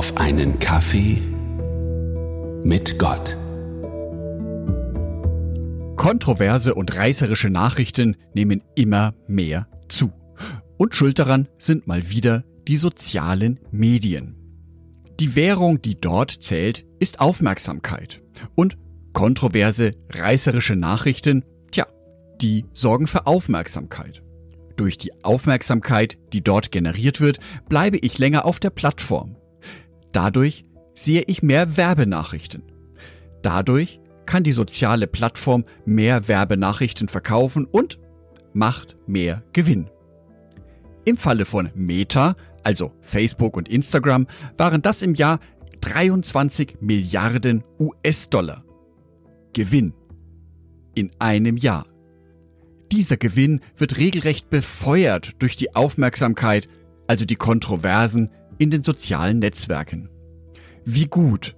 auf einen Kaffee mit Gott. Kontroverse und reißerische Nachrichten nehmen immer mehr zu. Und schuld daran sind mal wieder die sozialen Medien. Die Währung, die dort zählt, ist Aufmerksamkeit. Und kontroverse, reißerische Nachrichten, tja, die sorgen für Aufmerksamkeit. Durch die Aufmerksamkeit, die dort generiert wird, bleibe ich länger auf der Plattform. Dadurch sehe ich mehr Werbenachrichten. Dadurch kann die soziale Plattform mehr Werbenachrichten verkaufen und macht mehr Gewinn. Im Falle von Meta, also Facebook und Instagram, waren das im Jahr 23 Milliarden US-Dollar. Gewinn. In einem Jahr. Dieser Gewinn wird regelrecht befeuert durch die Aufmerksamkeit, also die Kontroversen in den sozialen Netzwerken. Wie gut,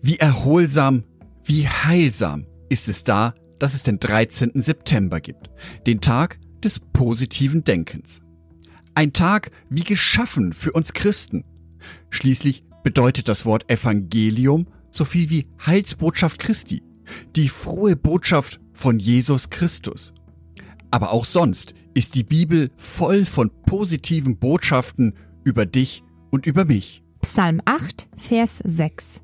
wie erholsam, wie heilsam ist es da, dass es den 13. September gibt, den Tag des positiven Denkens. Ein Tag wie geschaffen für uns Christen. Schließlich bedeutet das Wort Evangelium so viel wie Heilsbotschaft Christi, die frohe Botschaft von Jesus Christus. Aber auch sonst ist die Bibel voll von positiven Botschaften über dich und über mich. Psalm 8, Vers 6.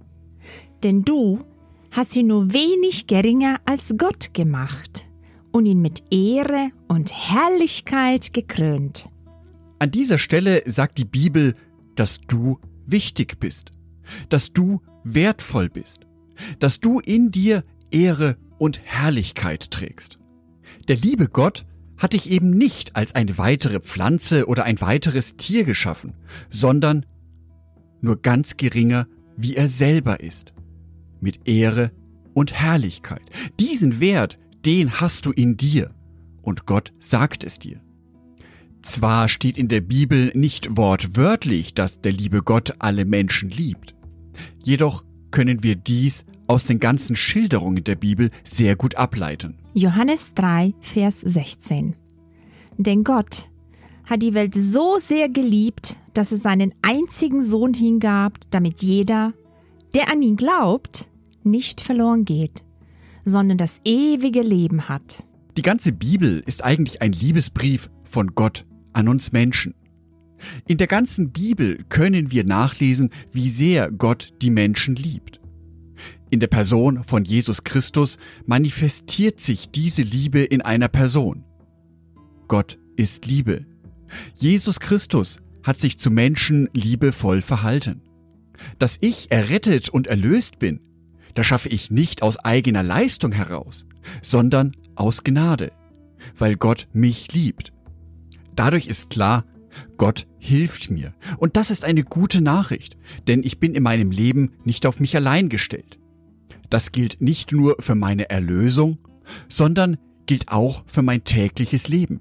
Denn du hast ihn nur wenig geringer als Gott gemacht und ihn mit Ehre und Herrlichkeit gekrönt. An dieser Stelle sagt die Bibel, dass du wichtig bist, dass du wertvoll bist, dass du in dir Ehre und Herrlichkeit trägst. Der liebe Gott hat dich eben nicht als eine weitere Pflanze oder ein weiteres Tier geschaffen, sondern nur ganz geringer, wie er selber ist. Mit Ehre und Herrlichkeit. Diesen Wert, den hast du in dir. Und Gott sagt es dir. Zwar steht in der Bibel nicht wortwörtlich, dass der liebe Gott alle Menschen liebt. Jedoch können wir dies aus den ganzen Schilderungen der Bibel sehr gut ableiten. Johannes 3, Vers 16. Denn Gott hat die Welt so sehr geliebt, dass es seinen einzigen Sohn hingab, damit jeder, der an ihn glaubt, nicht verloren geht, sondern das ewige Leben hat. Die ganze Bibel ist eigentlich ein Liebesbrief von Gott an uns Menschen. In der ganzen Bibel können wir nachlesen, wie sehr Gott die Menschen liebt. In der Person von Jesus Christus manifestiert sich diese Liebe in einer Person. Gott ist Liebe. Jesus Christus hat sich zu Menschen liebevoll verhalten. Dass ich errettet und erlöst bin, das schaffe ich nicht aus eigener Leistung heraus, sondern aus Gnade, weil Gott mich liebt. Dadurch ist klar, Gott hilft mir. Und das ist eine gute Nachricht, denn ich bin in meinem Leben nicht auf mich allein gestellt. Das gilt nicht nur für meine Erlösung, sondern gilt auch für mein tägliches Leben.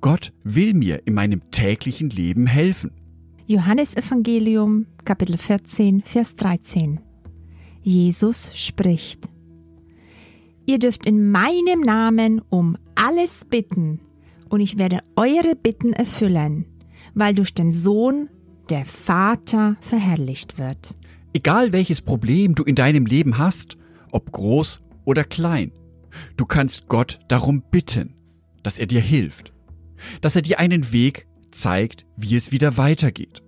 Gott will mir in meinem täglichen Leben helfen. Johannes Evangelium Kapitel 14 Vers 13 Jesus spricht Ihr dürft in meinem Namen um alles bitten und ich werde eure Bitten erfüllen, weil durch den Sohn der Vater verherrlicht wird. Egal welches Problem du in deinem Leben hast, ob groß oder klein, du kannst Gott darum bitten, dass er dir hilft, dass er dir einen Weg zeigt, wie es wieder weitergeht.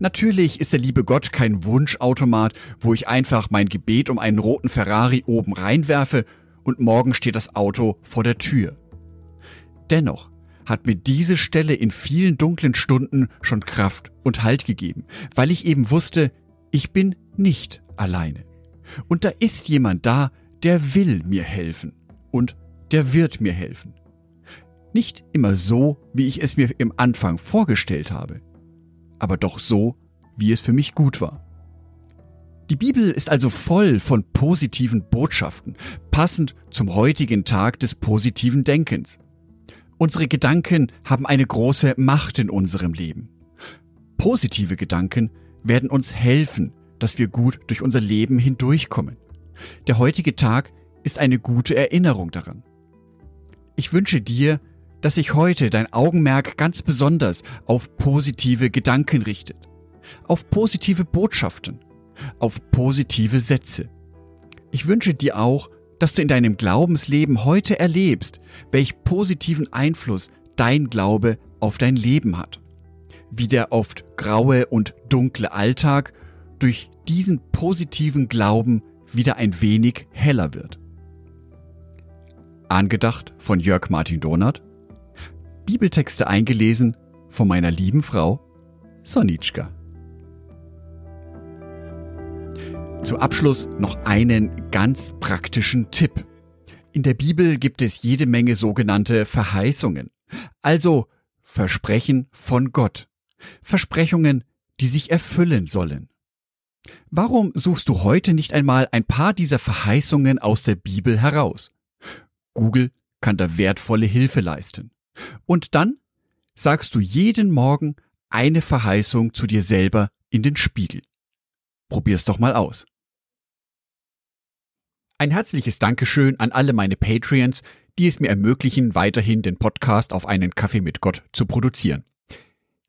Natürlich ist der liebe Gott kein Wunschautomat, wo ich einfach mein Gebet um einen roten Ferrari oben reinwerfe und morgen steht das Auto vor der Tür. Dennoch hat mir diese Stelle in vielen dunklen Stunden schon Kraft und Halt gegeben, weil ich eben wusste, ich bin nicht alleine. Und da ist jemand da, der will mir helfen. Und der wird mir helfen. Nicht immer so, wie ich es mir im Anfang vorgestellt habe, aber doch so, wie es für mich gut war. Die Bibel ist also voll von positiven Botschaften, passend zum heutigen Tag des positiven Denkens. Unsere Gedanken haben eine große Macht in unserem Leben. Positive Gedanken werden uns helfen, dass wir gut durch unser Leben hindurchkommen. Der heutige Tag ist eine gute Erinnerung daran. Ich wünsche dir, dass sich heute dein Augenmerk ganz besonders auf positive Gedanken richtet. auf positive Botschaften, auf positive Sätze. Ich wünsche dir auch, dass du in deinem Glaubensleben heute erlebst, welch positiven Einfluss dein Glaube auf dein Leben hat. Wie der oft graue und dunkle Alltag durch diesen positiven Glauben wieder ein wenig heller wird. Angedacht von Jörg Martin Donath. Bibeltexte eingelesen von meiner lieben Frau Sonitschka. Zum Abschluss noch einen ganz praktischen Tipp. In der Bibel gibt es jede Menge sogenannte Verheißungen, also Versprechen von Gott. Versprechungen, die sich erfüllen sollen. Warum suchst du heute nicht einmal ein paar dieser Verheißungen aus der Bibel heraus? Google kann da wertvolle Hilfe leisten. Und dann sagst du jeden Morgen eine Verheißung zu dir selber in den Spiegel. Probier's doch mal aus. Ein herzliches Dankeschön an alle meine Patreons, die es mir ermöglichen, weiterhin den Podcast auf einen Kaffee mit Gott zu produzieren.